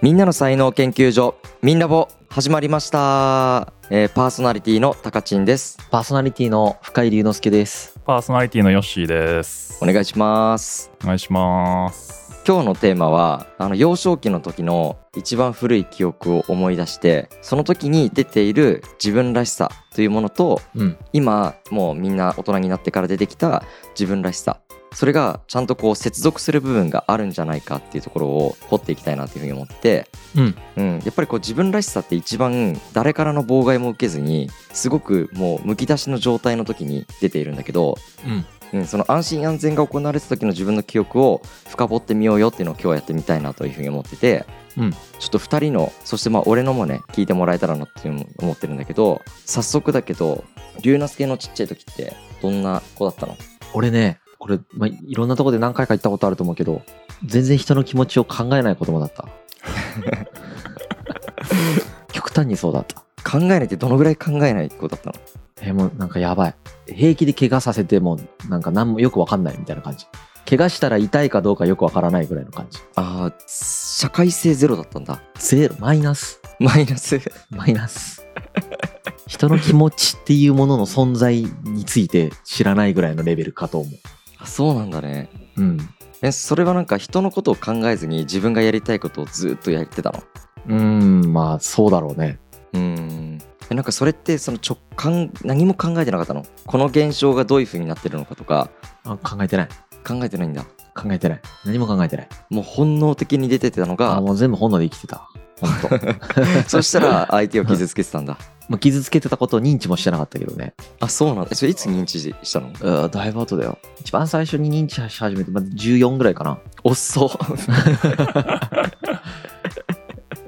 みんなの才能研究所みんラボ始まりました、えーパーソナリティのたかちんですパーソナリティの深井龍之介です。パーソナリティのヨッシーですお。願いしますお願いします。今日のテーマはあの幼少期の時の一番古い記憶を思い出してその時に出ている自分らしさというものとうん。今もうみんな大人になってから出てきた自分らしさそれがちゃんとこう接続する部分があるんじゃないかっていうところを掘っていきたいなというふうに思って。うん。うん、やっぱりこう自分らしさって一番誰からの妨害も受けずにすごくもうむき出しの状態の時に出ているんだけど、うん。うん、その安心安全が行われた時の自分の記憶を深掘ってみようよっていうのを今日はやってみたいなというふうに思ってて、うん。ちょっと2人のそしてまあ俺のもね聞いてもらえたらなっていう思ってるんだけど早速だけど龍之介のちっちゃい時ってどんな子だったの？俺ね、これ、まあ、いろんなとこで何回か言ったことあると思うけど、全然人の気持ちを考えない子供だった。極端にそうだった。考えないってどのぐらい考えない子だったの？えーもうなんかやばい。平気で怪我させても、なんか何もよくわかんないみたいな感じ。怪我したら痛いかどうかよくわからないぐらいの感じ。あー社会性ゼロだったんだゼロ、マイナス。マイナス？マイナス。人の気持ちっていうものの存在について知らないぐらいのレベルかと思あそうなんだねう。うん。えそれはなんか人のことを考えずに自分がやりたいことをずっとやってたの？うーん、まあそうだろうね。うーんえなんかそれってその直感何も考えてなかったの？この現象がどういう風になってるのかとかあ考えてない。考えてないんだ考えてない。何も考えてない。もう本能的に出てたのあがもう全部本能で生きてた。本当。そしたら相手を傷つけてたんだまあ傷つけてたことを認知もしてなかったけどね。あそうなんだえそれいつ認知したの？うーだいぶ後だよ。一番最初に認知し始めて、まあ、14ぐらいかな。遅っ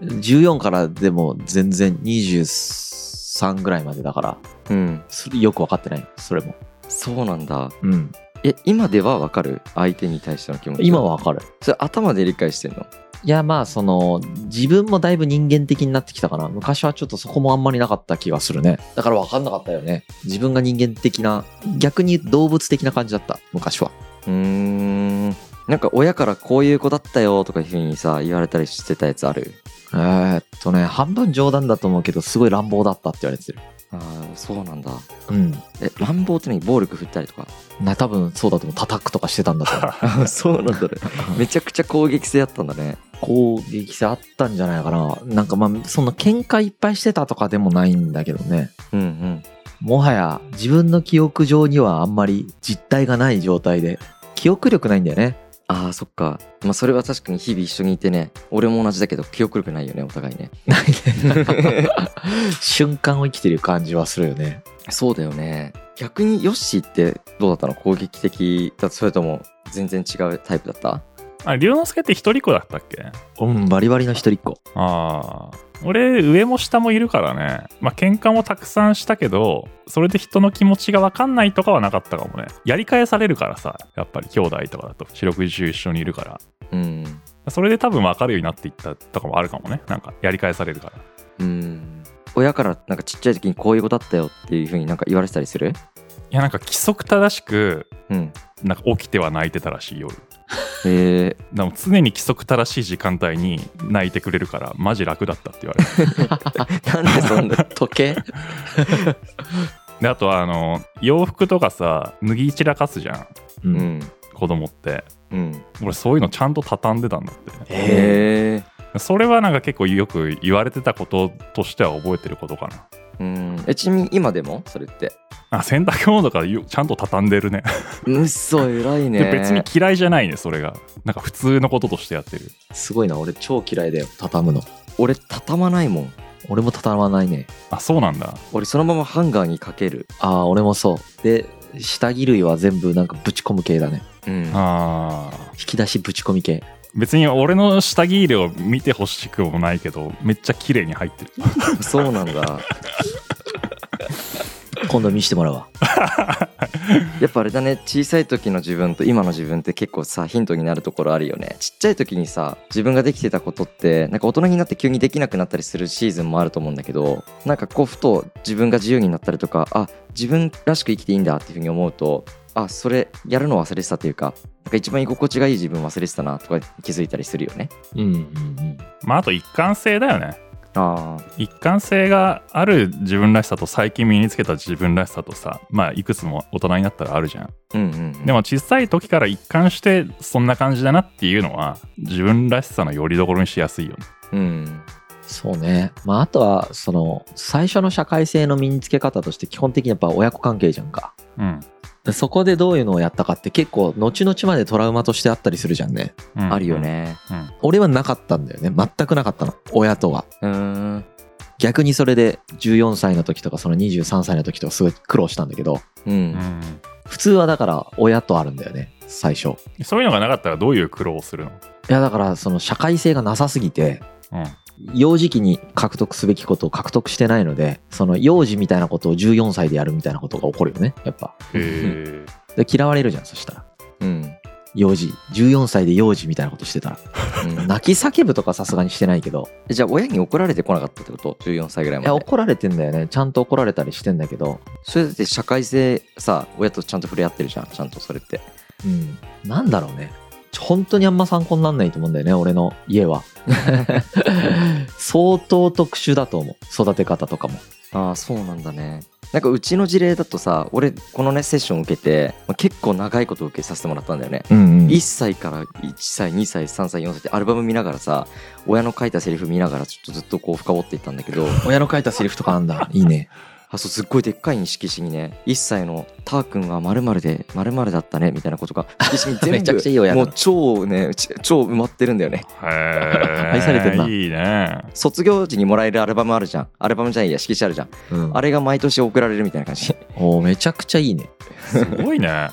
14からでも全然23ぐらいまでだから、うんそれよく分かってない。それも。そうなんだうん。え今ではわかる？相手に対しての気持ち今は分かる。それ頭で理解してんの？いやまあその自分もだいぶ人間的になってきたかな。昔はちょっとそこもあんまりなかった気がするね。だから分かんなかったよね。自分が人間的な逆に動物的な感じだった。昔は。うーん。なんか親からこういう子だったよとかいうふうにさ言われたりしてたやつある？えーっとね半分冗談だと思うけどすごい乱暴だったって言われてる。ああそうなんだ。うん。え乱暴って何？暴力振ったりとか？な多分そうだと思う。叩くとかしてたんだと思う。あ そうなんだね。めちゃくちゃ攻撃性あったんだね攻撃性あったんじゃないかな。なんかまあその喧嘩いっぱいしてたとかでもないんだけどね。うんうん。もはや自分の記憶上にはあんまり実体がない状態で。記憶力ないんだよね。あーそっか。まあそれは確かに日々一緒にいてね。俺も同じだけど記憶力ないよねお互いね。ないね。瞬間を生きてる感じはするよね。そうだよね。逆にヨッシーってどうだったの？攻撃的だそれとも全然違うタイプだった？あ、龍之介って一人っ子だったっけ？うんバリバリの一人っ子ああ。俺、上も下もいるからね。まあ、喧嘩もたくさんしたけど、それで人の気持ちが分かんないとかはなかったかもね。やり返されるからさ、やっぱり兄弟とかだと四六時中一緒にいるから。うんそれで多分分かるようになっていったとかもあるかもね。なんか、やり返されるから。うん親からなんかちっちゃい時にこういう子だったよっていうふうになんか言われてたりする？いや、なんか規則正しく、うんなんか起きては泣いてたらしい夜。えでも常に規則正しい時間帯に泣いてくれるから、マジ楽だったって言われる。ー、なんでそんな時計？で、あとは、あの、洋服とかさ、脱ぎ散らかすじゃん。ううんん子供って。うん俺そういうのちゃんと畳んでたんだって。へえそれはなんか結構よく言われてたこととしては覚えてることかな。うん。えちなみに今でも？それって。あ洗濯物とかよちゃんと畳んでるね。うっそ偉いね。で別に嫌いじゃないね、それが。なんか普通のこととしてやってる。すごいな俺超嫌いだよ畳むの。俺畳まないもん。俺も畳まないね。あ、そうなんだ。俺そのままハンガーにかける。ああ俺もそう。で下着類は全部なんかぶち込む系だね。うん。あー。引き出しぶち込み系別に俺の下着入れを見てほしくもないけど、めっちゃ綺麗に入ってる。そうなんだ。今度見してもらうわ。やっぱあれだね。小さい時の自分と今の自分って結構さヒントになるところあるよね。ちっちゃい時にさ自分ができてたことってなんか大人になって急にできなくなったりするシーズンもあると思うんだけどなんかこうふと自分が自由になったりとかあ自分らしく生きていいんだっていうふうに思うとあそれやるの忘れてたというかなんか一番居心地がいい自分忘れてたなとか気づいたりするよね。うんうんうん。まああと一貫性だよね。あ一貫性がある自分らしさと最近身につけた自分らしさとさまあいくつも大人になったらあるじゃん。うんうんうん。でも小さい時から一貫してそんな感じだなっていうのは自分らしさのよりどころにしやすいよね。うん。そうね。まあ、あとは、その、最初の社会性の身につけ方として基本的にやっぱ親子関係じゃんか。うん、でそこでどういうのをやったかって結構、後々までトラウマとしてあったりするじゃんね。うんあるよねうん俺はなかったんだよね。全くなかったの。親とは。うーん逆にそれで14歳の時とかその23歳の時とかすごい苦労したんだけど、ううんん普通はだから親とあるんだよね。最初。いそういうのがなかったらどういう苦労をするの？や、だからその社会性がなさすぎて、うん幼児期に獲得すべきことを獲得してないので、その幼児みたいなことを14歳でやるみたいなことが起こるよね。やっぱ。へ で嫌われるじゃん、そしたら。うん幼児。14歳で幼児みたいなことしてたら。うん 泣き叫ぶとかさすがにしてないけど。えじゃあ親に怒られてこなかったってこと？14歳ぐらいいや、まで怒られてんだよね。ちゃんと怒られたりしてんだけど。それだって社会性さ親とちゃんと触れ合ってるじゃんちゃんとそれってうん。なんだろうね。本当にあんま参考になんないと思うんだよね、俺の家は。相当特殊だと思う。育て方とかも。ああそうなんだねなんかうちの事例だとさ俺このねセッション受けて、まあ結構長いこと受けさせてもらったんだよねうん、うん1歳から1歳2歳3歳4歳ってアルバム見ながらさ親の書いたセリフ見ながらちょっとずっとこう深掘っていったんだけど 親の書いたセリフとかあんだ。いいね。あそうすっごいでっかい色紙にね1歳のたーくんはまるでまるだったねみたいなことが色紙に全部 めちゃくちゃいい親だ。もう超ねち超埋まってるんだよね。愛されてんな。いいね。卒業時にもらえるアルバムあるじゃん。アルバムじゃないや色紙あるじゃん。うん、あれが毎年送られるみたいな感じ。おーめちゃくちゃいいね。すごいね。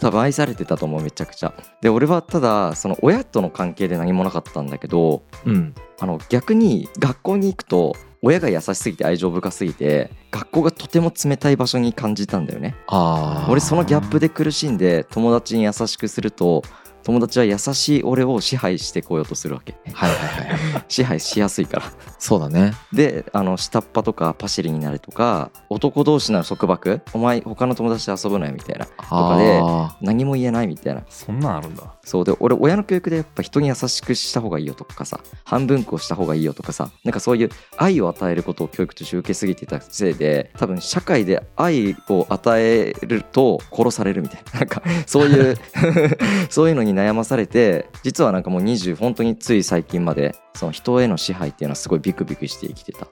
多分愛されてたと思うめちゃくちゃ。で俺はただその親との関係で何もなかったんだけどうん。あの逆に学校に行くと親が優しすぎて愛情深すぎて学校がとても冷たい場所に感じたんだよねああ。俺そのギャップで苦しんで友達に優しくすると友達は優しい俺を支配してこようとするわけ。はいはいはい。支配しやすいから。そうだね。であの下っ端とかパシリになるとか男同士なら束縛お前他の友達と遊ぶなよみたいな。かであ何も言えないみたいな。そんなんあるんだ。そう。で俺親の教育でやっぱ人に優しくした方がいいよとかさ半分こした方がいいよとかさなんかそういう愛を与えることを教育として受けすぎていたせいで多分社会で愛を与えると殺されるみたいな。なんかそういう そういうのに悩まされて実はなんかもう20本当につい最近までその人への支配っていうのはすごいビクビクして生きてた。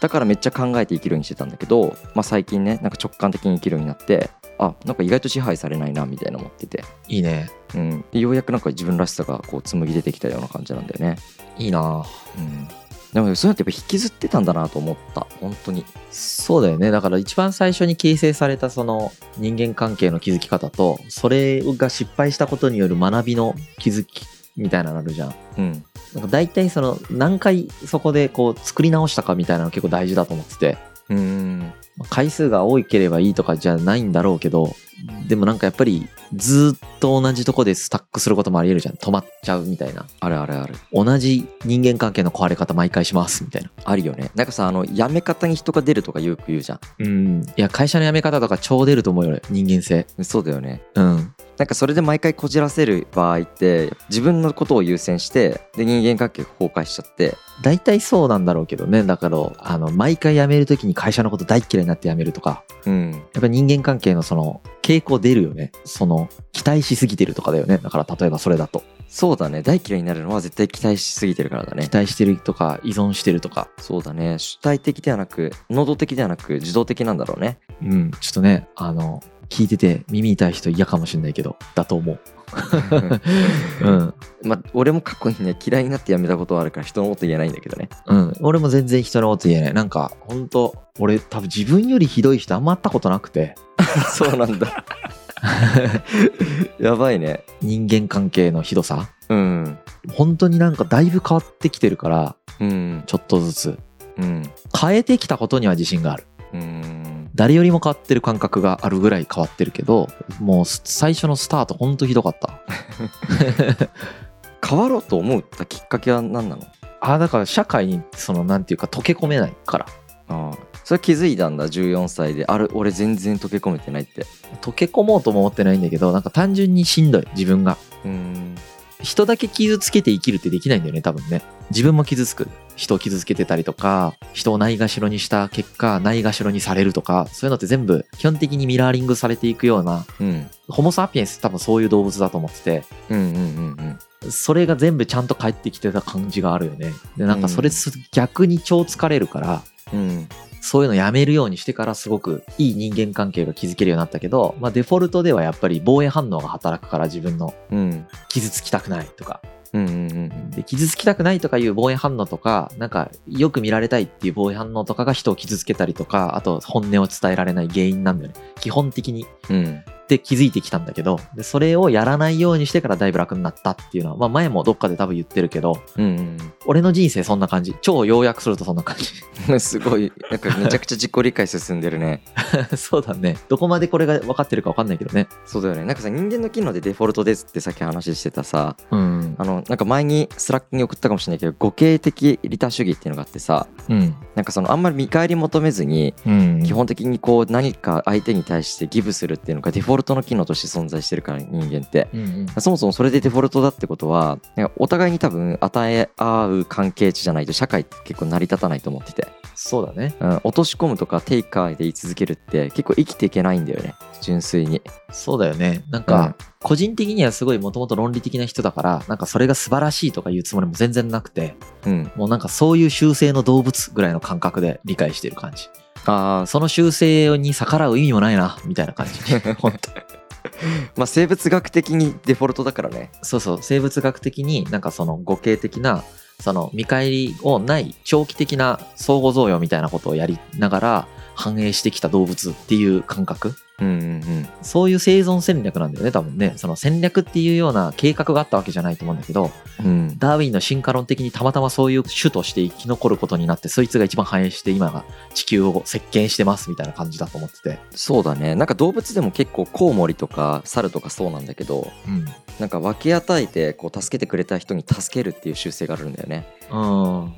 だからめっちゃ考えて生きるようにしてたんだけど、まあ、最近ねなんか直感的に生きるようになってあなんか意外と支配されないなみたいな思ってていいね。うん、でようやくなんか自分らしさがこう紡ぎ出てきたような感じなんだよね。いいな。うん、でもそうやってやっぱ引きずってたんだなと思った本当に。そうだよね。だから一番最初に形成されたその人間関係の築き方と、それが失敗したことによる学びの気づきみたいなのあるじゃん。うんなんか大体その何回そこでこう作り直したかみたいなの結構大事だと思ってて、うんまあ回数が多ければいいとかじゃないんだろうけど、でもなんかやっぱりずっと同じとこでスタックすることもあり得るじゃん。止まっちゃうみたいな。あるあるある同じ人間関係の壊れ方毎回しますみたいな。あるよね。なんかさあの辞め方に人が出るとかよく言うじゃうん。いや、会社の辞め方とか超出ると思うよ、俺人間性。ん。そうだよね。うん。なんかそれで毎回こじらせる場合って自分のことを優先してで人間関係が崩壊しちゃって大体そうなんだろうけどね。だから、あの、毎回辞めるときに会社のこと大っ嫌いになって辞めるとか、うんやっぱ人間関係のその、傾向出るよね。その、期待しすぎてるとかだよね。だから、例えばそれだと。そうだね大嫌いになるのは絶対期待しすぎてるからだね期待してるとか、依存してるとか。そうだね主体的ではなく能動的ではなく自動的なんだろうねうん。ちょっとね、あの、聞いてて耳痛い人嫌かもしれないけど、だと思う。うん。まあ俺も過去にね嫌いになって辞めたことはあるから人のこと言えないんだけどねうん。俺も全然人のこと言えない。なんか、ほんと、俺多分自分よりひどい人あんま会ったことなくて、そうなんだ やばいね人間関係のひどさ。うん本当になんかだいぶ変わってきてるから、うんちょっとずつ。うん変えてきたことには自信がある。うん誰よりも変わってる感覚があるぐらい変わってるけど、もう最初のスタートほんとひどかった。変わろうと思ったきっかけは何なの？ああ、だから社会にそのなんていうか溶け込めないから。ああそれ気づいたんだ14歳で。あれ俺全然溶け込めてないって。溶け込もうとも思ってないんだけどなんか単純にしんどい自分が。うん。人だけ傷つけて生きるってできないんだよね多分ね。自分も傷つく人を傷つけてたりとか人をないがしろにした結果ないがしろにされるとかそういうのって全部基本的にミラーリングされていくようなうん。ホモ・サピエンスって多分そういう動物だと思っててうんうんうんそれが全部ちゃんと返ってきてた感じがあるよね。でなんかそれす逆に超疲れるからうんうん。そういうのやめるようにしてからすごくいい人間関係が築けるようになったけど、まあ、デフォルトではやっぱり防衛反応が働くから自分のうん。傷つきたくないとかうんうんうんで傷つきたくないとかいう防衛反応とかなんかよく見られたいっていう防衛反応とかが人を傷つけたりとかあと本音を伝えられない原因なんだよね。基本的に。うん。って気づいてきたんだけどでそれをやらないようにしてからだいぶ楽になったっていうのは、まあ、前もどっかで多分言ってるけどうん俺の人生そんな感じ。超要約するとそんな感じ。う んすごい。なんかめちゃくちゃ自己理解進んでるね。そうだね。どこまでこれが分かってるか分かんないけどね。そうだよね。なんかさ人間の機能でデフォルトですってさっき話してたさうん。あのなんか前に Slack に送ったかもしれないけど互恵的利他主義っていうのがあってさうん。なんかそのあんまり見返り求めずにうん。基本的にこう何か相手に対してギブするっていうのがデフォルトの機能として存在してるから人間って。うんうん。そもそもそれでデフォルトだってことはお互いに多分与え合う関係値じゃないと社会って結構成り立たないと思ってて、そうだね。うん、落とし込むとかテイカーで言い続けるって結構生きていけないんだよね。純粋に。そうだよね。なんか、個人的にはすごいもともと論理的な人だからなんかそれが素晴らしいとか言うつもりも全然なくてうん。もうなんかそういう習性の動物ぐらいの感覚で理解してる感じあその習性に逆らう意味もないなみたいな感じ。本当ーまあ生物学的にデフォルトだからね。そうそう。生物学的になんかその互恵的なその見返りをない長期的な相互贈与みたいなことをやりながら繁栄してきた動物っていう感覚うんうんそういう生存戦略なんだよね多分ね。その戦略っていうような計画があったわけじゃないと思うんだけどうん。うんダーウィンの進化論的にたまたまそういう種として生き残ることになってそいつが一番繁栄して今が地球を席巻してますみたいな感じだと思ってて。そうだね。なんか動物でも結構コウモリとか猿とかそうなんだけどうん。なんか分け与えてこう助けてくれた人に助けるっていう習性があるんだよね。うん。うん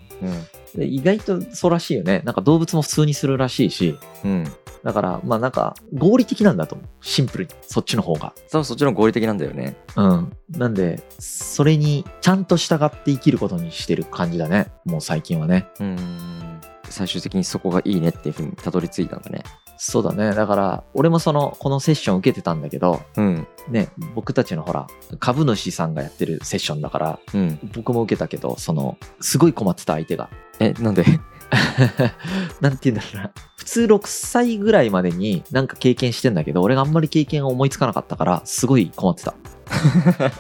で意外とそうらしいよね。なんか動物も普通にするらしいし。うん。だからまあなんか合理的なんだと思う。シンプルに。そっちの方が。多分そっちの方が合理的なんだよね。うん。なんでそれにちゃんと従って生きることにしてる感じだね。もう最近はね。うん。最終的にそこがいいねっていうふうにたどり着いたんだねそうだね。だから俺もそのこのセッション受けてたんだけどうん。ね僕たちのほら株主さんがやってるセッションだからうん。僕も受けたけどそのすごい困ってた相手が。えなんで？なんて言うんだろうな。普通6歳ぐらいまでになんか経験してんだけど俺があんまり経験を思いつかなかったからすごい困ってた。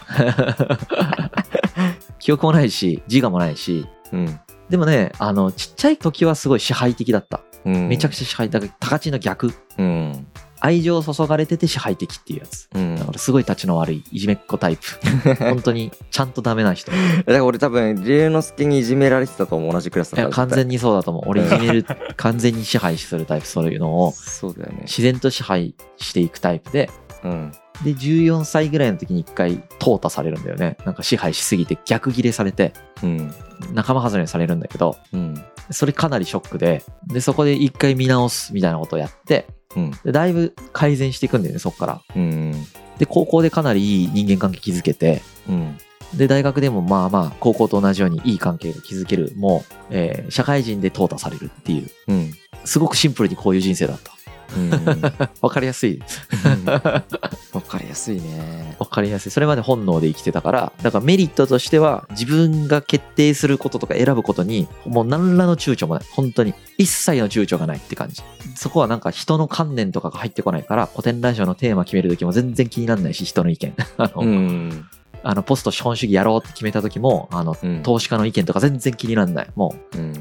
記憶もないし自我もないし。うん。でもねあのちっちゃい時はすごい支配的だったうん。めちゃくちゃ支配的高知の逆。うん。愛情注がれてて支配的っていうやつ。うん。だからすごい立ちの悪いいじめっ子タイプ。本当にちゃんとダメな人。いだから俺多分龍之介にいじめられてたと思う。同じクラスだから。や完全にそうだと思う。俺いじめる完全に支配するタイプそういうのを。そうだよね。自然と支配していくタイプで。うん。で14歳ぐらいの時に一回淘汰されるんだよね。なんか支配しすぎて逆ギレされて。うん。仲間外れにされるんだけど。うんそれかなりショックででそこで一回見直すみたいなことをやってうん。でだいぶ改善していくんだよねそこから。うんで高校でかなりいい人間関係築けてうん。で大学でもまあまあ高校と同じようにいい関係が築けるもう、えー社会人で淘汰されるっていう。うん。すごくシンプルにこういう人生だった。うんわかりやすい。わかりやすいね。わかりやすい。それまで本能で生きてたからだからメリットとしては自分が決定することとか選ぶことにもう何らの躊躇もない。本当に一切の躊躇がないって感じ。そこはなんか人の観念とかが入ってこないから古典ラジオのテーマ決める時も全然気にならないし人の意見。あの、うん。あのポスト資本主義やろうって決めた時もあのうん。投資家の意見とか全然気にならない。もううん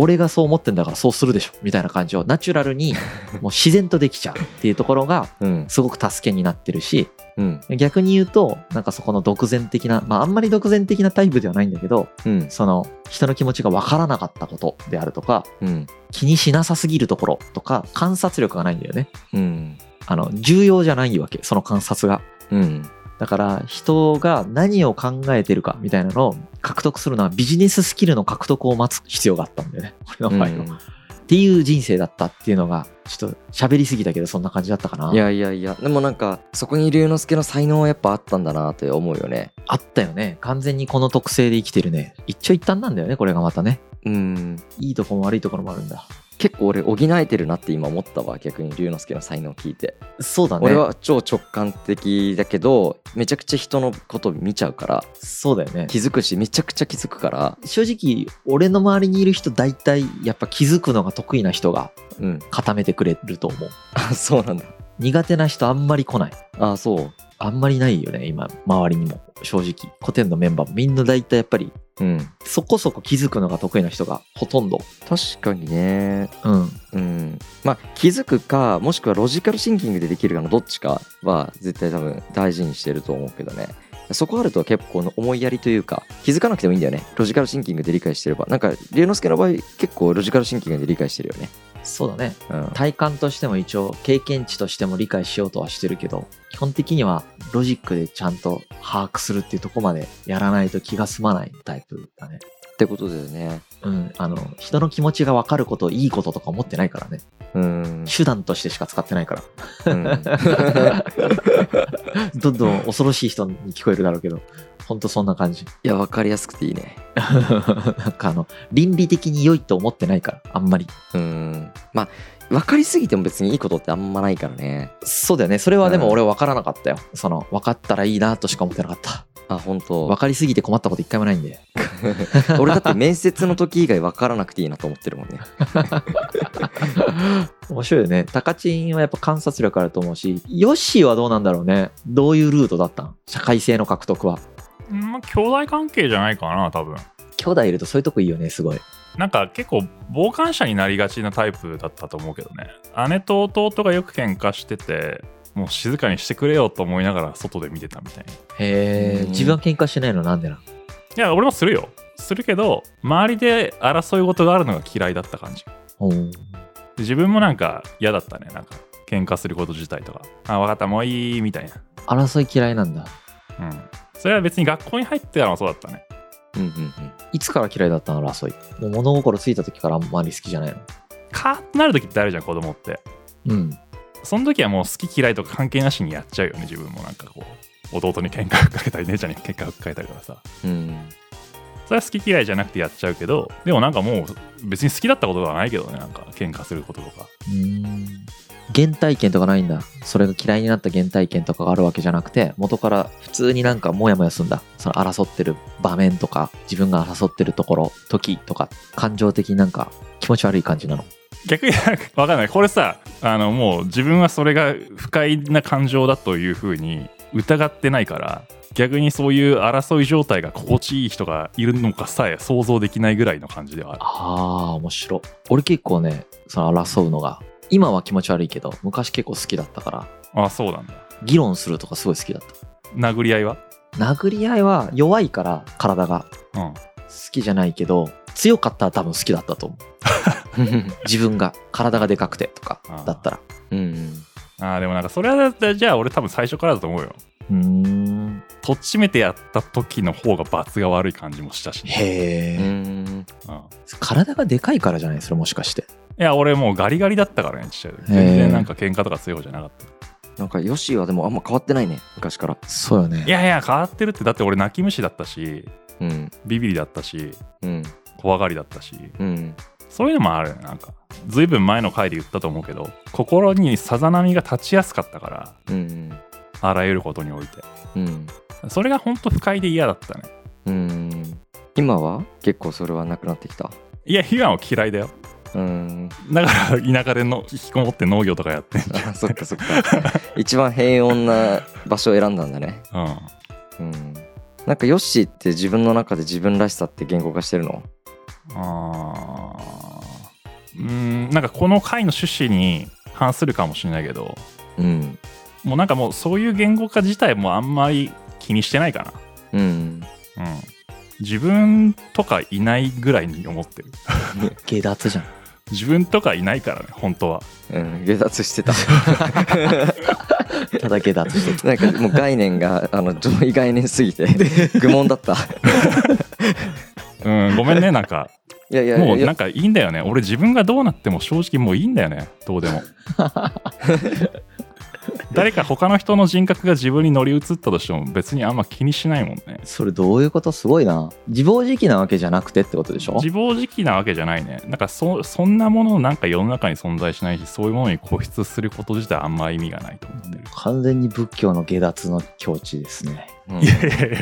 俺がそう思ってんだからそうするでしょみたいな感じをナチュラルに もう自然とできちゃうっていうところがうん。すごく助けになってるしうん。逆に言うとなんかそこの独善的なまああんまり独善的なタイプではないんだけどうん。その人の気持ちが分からなかったことであるとかうん。気にしなさすぎるところとか観察力がないんだよね。うん。あの重要じゃないわけその観察が。うんだから人が何を考えてるかみたいなのを獲得するのはビジネススキルの獲得を待つ必要があったんだよね。俺の場合は、っていう人生だったっていうのがちょっと喋りすぎたけどそんな感じだったかな。いやいやいや。でもなんかそこに龍之介の才能はやっぱあったんだなって思うよね。あったよね。完全にこの特性で生きてるね。一長一短なんだよねこれがまたね。うん。いいとこも悪いところもあるんだ結構俺補えてるなって今思ったわ逆に龍之介の才能を聞いて、そうだね。俺は超直感的だけどめちゃくちゃ人のこと見ちゃうからそうだよね。気づくしめちゃくちゃ気づくから。正直俺の周りにいる人大体やっぱ気づくのが得意な人がうん。固めてくれると思う。あ そうなんだ。苦手な人あんまり来ない。あそうあんまりないよね今周りにも。正直。古典のメンバーも。みんな大体やっぱりうん。そこそこ気づくのが得意な人がほとんど。確かにね。うん。うん。まあ気づくかもしくはロジカルシンキングでできるかのどっちかは絶対多分大事にしてると思うけどね。そこあると結構思いやりというか気づかなくてもいいんだよね。ロジカルシンキングで理解してれば。なんか龍之介の場合結構ロジカルシンキングで理解してるよねそうだね。うん。体感としても一応経験値としても理解しようとはしてるけど基本的にはロジックでちゃんと把握するっていうとこまでやらないと気が済まないタイプだね。ってことだよね。うん。あの人の気持ちが分かることいいこととか思ってないからね。うん。手段としてしか使ってないから。うん。どんどん恐ろしい人に聞こえるだろうけどほんとそんな感じ。いや分かりやすくていいね。なんかあの倫理的に良いと思ってないからあんまり。うん。まあ分かりすぎても別にいいことってあんまないからね。そうだよね。それはでもうん。俺分からなかったよ、その分かったらいいなとしか思ってなかった。あ本当。分かりすぎて困ったこと一回もないんで。俺だって面接の時以外分からなくていいなと思ってるもんね。面白いよね。タカチンはやっぱ観察力あると思うしヨッシーはどうなんだろうね。どういうルートだったん？社会性の獲得は。うんまあ、兄弟関係じゃないかな、多分。兄弟いるとそういうとこいいよねすごいなんか結構傍観者になりがちなタイプだったと思うけどね。姉と弟がよく喧嘩してて、もう静かにしてくれよと思いながら外で見てたみたいな。いへえうん自分は喧嘩しないのなんでなや、俺もするよ。するけど、周りで争い事があるのが嫌いだった感じ。自分もなんか嫌だったね。なんか喧嘩すること自体とか。あ、わかった、もういい、みたいな。争い嫌いなんだうん。それは別に学校に入ってからもそうだったね。うんうんうんいつから嫌いだったの争いもう物心ついた時からあんまり好きじゃないのカーッとなる時ってあるじゃん、子供って。うんその時はもう好き嫌いとか関係なしにやっちゃうよね、自分もなんかこう。弟に喧嘩ふっかけたり、姉ちゃんに喧嘩ふっかけたりとかさ。うんそれは好き嫌いじゃなくてやっちゃうけど、でもなんかもう別に好きだったことはないけどね、なんか喧嘩することとか。うーん原体験とかないんだそれが嫌いになった原体験とかがあるわけじゃなくて元から普通になんかモヤモヤすんだその争ってる場面とか自分が争ってるところ時とか感情的になんか気持ち悪い感じなの逆にわかんない。これさ、あのもう自分はそれが不快な感情だというふうに疑ってないから、逆にそういう争い状態が心地いい人がいるのかさえ想像できないぐらいの感じではある。あー面白い俺結構ねその争うのが今は気持ち悪いけど昔結構好きだったから。あ、そうなんだ。議論するとかすごい好きだっ殴り合いは？た殴り合いは弱いから体が。うん。好きじゃないけど強かったら多分好きだったと思う。自分が。体がでかくてとかだったら。うんあーでもなんかそれはじゃあ俺多分最初からだと思うよ。うーん。とっちめてやった時の方が罰が悪い感じもしたし、ね。へえ、うんうん。体がでかいからじゃない？それもしかしていや俺もうガリガリだったからねちっちゃい時。全然なんか喧嘩とか強い方じゃなかった。なんかヨシはでもあんま変わってないね昔から。そうよね。いやいや変わってるってだって俺泣き虫だったしうん。ビビリだったしうん。怖がりだったし。うん。そういうのもあるなんか。ずいぶん前の回で言ったと思うけど心にさざ波が立ちやすかったからうん。あらゆることにおいて。うん。それが本当不快で嫌だったね。うん。今は？結構それはなくなってきた？いや今は嫌いだようん。だから田舎での引きこもって農業とかやってんじ あそっかそっか。一番平穏な場所を選んだんだね。ゃんうん。うん。なんかヨッシーって自分の中で自分らしさって言語化してるの？あー。うーんなんかこの回の趣旨に反するかもしれないけど。うん。もうなんかもうそういう言語化自体もあんまり気にしてないかうん。なうん自分とかいないぐらいに思ってる。下脱じゃん。自分とかいないからね本当は。うん下脱してた。ただ下脱してなんかもう概念があの上位概念すぎて愚問だった。うんごめんねなんか。いやいや。もうなんかいいんだよね。俺自分がどうなっても正直もういいんだよね。どうでも 誰か他の人の人格が自分に乗り移ったとしても別にあんま気にしないもんね。それどういうこと？すごいな。自暴自棄なわけじゃなくてってことでしょ？自暴自棄なわけじゃないね。なんかそそんなものなんか世の中に存在しないしそういうものに固執すること自体あんま意味がないと思ってる。完全に仏教の下脱の境地ですね。うん。いやいやいや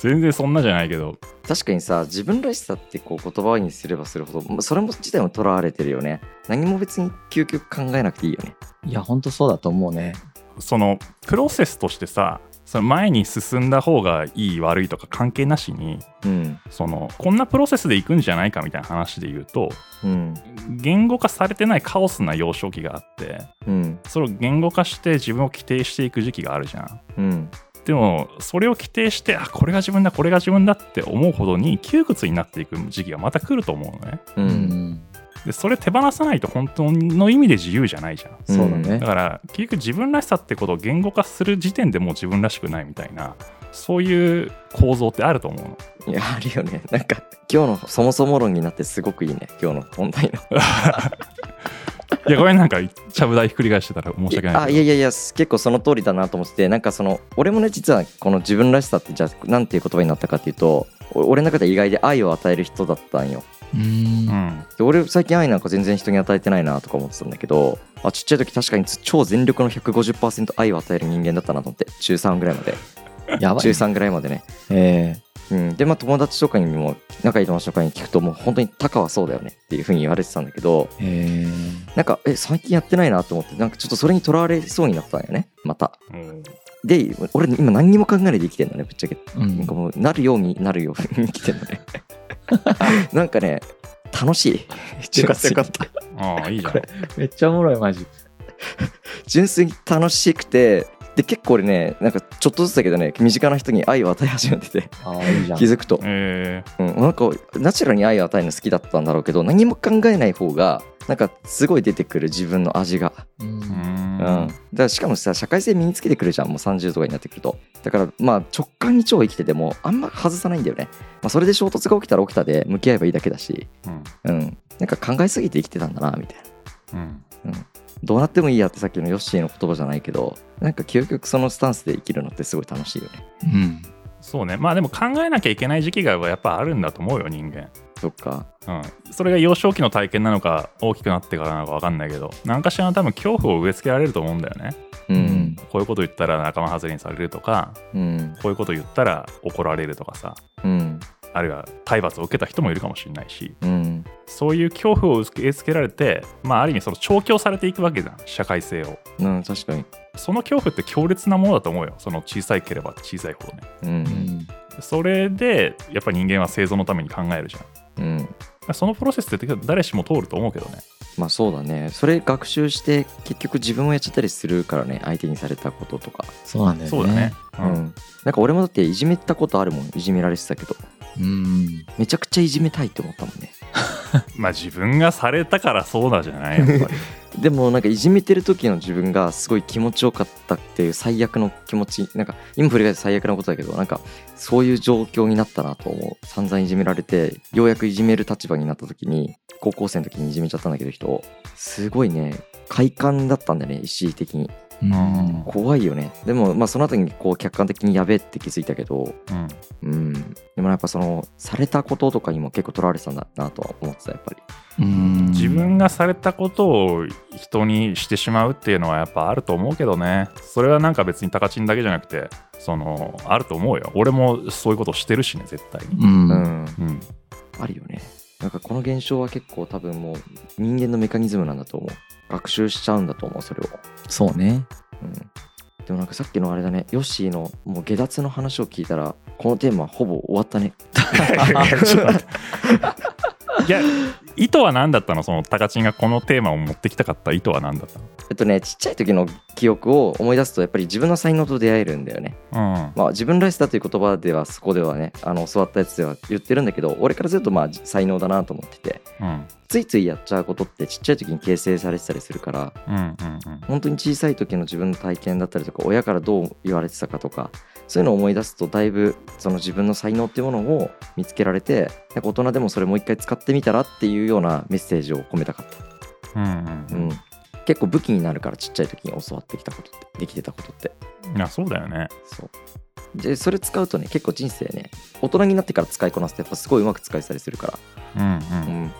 全然そんなじゃないけど。確かにさ自分らしさってこう言葉にすればするほどまあそれも自体もとらわれてるよね。何も別に究極考えなくていいよね。いやほんとそうだと思うね。そのプロセスとしてさその前に進んだ方がいい悪いとか関係なしにうん。そのこんなプロセスでいくんじゃないかみたいな話で言うとうん。言語化されてないカオスな幼少期があってうん。それを言語化して自分を規定していく時期があるじゃん。うんでもそれを規定してあこれが自分だこれが自分だって思うほどに窮屈になっていく時期がまた来ると思うのね。ううん。でそれ手放さないと本当の意味で自由じゃないじゃん。そうだね。だから結局自分らしさってことを言語化する時点でもう自分らしくないみたいなそういう構造ってあると思うの。いやあるよね。なんか今日のそもそも論になってすごくいいね。今日の本題の いやごめんなんかちゃぶ台ひっくり返してたら申し訳ないけど。あいやいやいや結構その通りだなと思っててなんかその俺もね実はこの自分らしさってじゃあなんていう言葉になったかっていうとお俺の中で意外で愛を与える人だったんよ。うん。俺最近愛なんか全然人に与えてないなとか思ってたんだけどあちっちゃい時確かに超全力の150%愛を与える人間だったなと思って中3ぐらいまで。やばい中3ぐらいまでね。えうん、でまあ友達とかにも仲いい友達とかに聞くともう本当にタカはそうだよねっていうふうに言われてたんだけどええなんかえ最近やってないなと思ってなんかちょっとそれにとらわれそうになったんよねまた。うん。で俺今何にも考えないで生きてんのねぶっちゃけ。うなんかもうなるようになるように生きてんのね。なんかね楽しい。よか。ったよかったああいいじゃん。めっちゃおもろいマジ。純粋に楽しくてで結構俺ねなんかちょっとずつだけどね身近な人に愛を与え始めてて気づくと、えうん、なんかナチュラルに愛を与えるの好きだったんだろうけど何も考えない方がなんかすごい出てくる自分の味が、うー、うん。うん。ん、だからしかもさ社会性身につけてくるじゃんもう30とかになってくると。だからまあ直感に超生きててもあんま外さないんだよね、まあ、それで衝突が起きたら起きたで向き合えばいいだけだし、うん。うん、なんか考えすぎて生きてたんだなみたいな。うんどうなってもいいやってさっきのヨッシーの言葉じゃないけどなんか究極そのスタンスで生きるのってすごい楽しいよね。うん。そうね。まあでも考えなきゃいけない時期がやっぱあるんだと思うよ人間。そっか。うん、それが幼少期の体験なのか大きくなってからなのか分かんないけど何かしらの多分恐怖を植え付けられると思うんだよね。ううんん。こういうこと言ったら仲間外れにされるとかうん。こういうこと言ったら怒られるとかさ。うんあるいは体罰を受けた人もいるかもしれないしうん。そういう恐怖を植え付けられてまあある意味その調教されていくわけじゃん社会性を。うん確かに。その恐怖って強烈なものだと思うよその小さいければ小さいほどね。ううんん。それでやっぱ人間は生存のために考えるじゃん。うんそのプロセスって誰しも通ると思うけどね。まあそうだね。それ学習して結局自分もやっちゃったりするからね相手にされたこととか。そうなんだよね。そうだね、う、うんん。なんか俺もだっていじめたことあるもん。いじめられてたけど。うん。めちゃくちゃいじめたいって思ったもんね まあ自分がされたからそうだじゃないやっぱり。でもなんかいじめてる時の自分がすごい気持ちよかったっていう最悪の気持ちなんか今振り返って最悪なことだけどなんかそういう状況になったなと思う。散々いじめられてようやくいじめる立場になった時に高校生の時にいじめちゃったんだけど人すごいね快感だったんだよね一時的に。怖いよね。でもまあその後にこう客観的にやべえって気づいたけどうん。うん。でもやっぱそのされたこととかにも結構とらわれてたんだなとは思ってたやっぱり。うん。自分がされたことを人にしてしまうっていうのはやっぱあると思うけどね。それはなんか別に高知だけじゃなくてそのあると思うよ。俺もそういうことしてるしね絶対に。うん。うん。うん。あるよね。なんかこの現象は結構多分もう人間のメカニズムなんだと思う学習しちゃうんだと思うそれを。そうね。うん。でもなんかさっきのあれだね。ヨッシーのもう下脱の話を聞いたらこのテーマほぼ終わったね いや意図は何だったの？その高知がこのテーマを持ってきたかった意図は何だったえっとねちっちゃい時の記憶を思い出すとやっぱり自分の才能と出会えるんだよね。のまあ自分らしさという言葉ではそこではね。あの教わったやつでは言ってるんだけど俺からするとまあ才能だなと思ってて。うんうん。ついついやっちゃうことってちっちゃい時に形成されてたりするからうんうんうん。本当に小さい時の自分の体験だったりとか親からどう言われてたかとかそういうのを思い出すとだいぶその自分の才能っていうものを見つけられてなんか大人でもそれもう一回使ってみたらっていうようなメッセージを込めたかった、うんうんうん、結構武器になるからちっちゃい時に教わってきたことってできてたことって。いやそうだよね。そう。でそれ使うとね結構人生ね大人になってから使いこなすとやっぱすごいうまく使えたりするから、うん。うん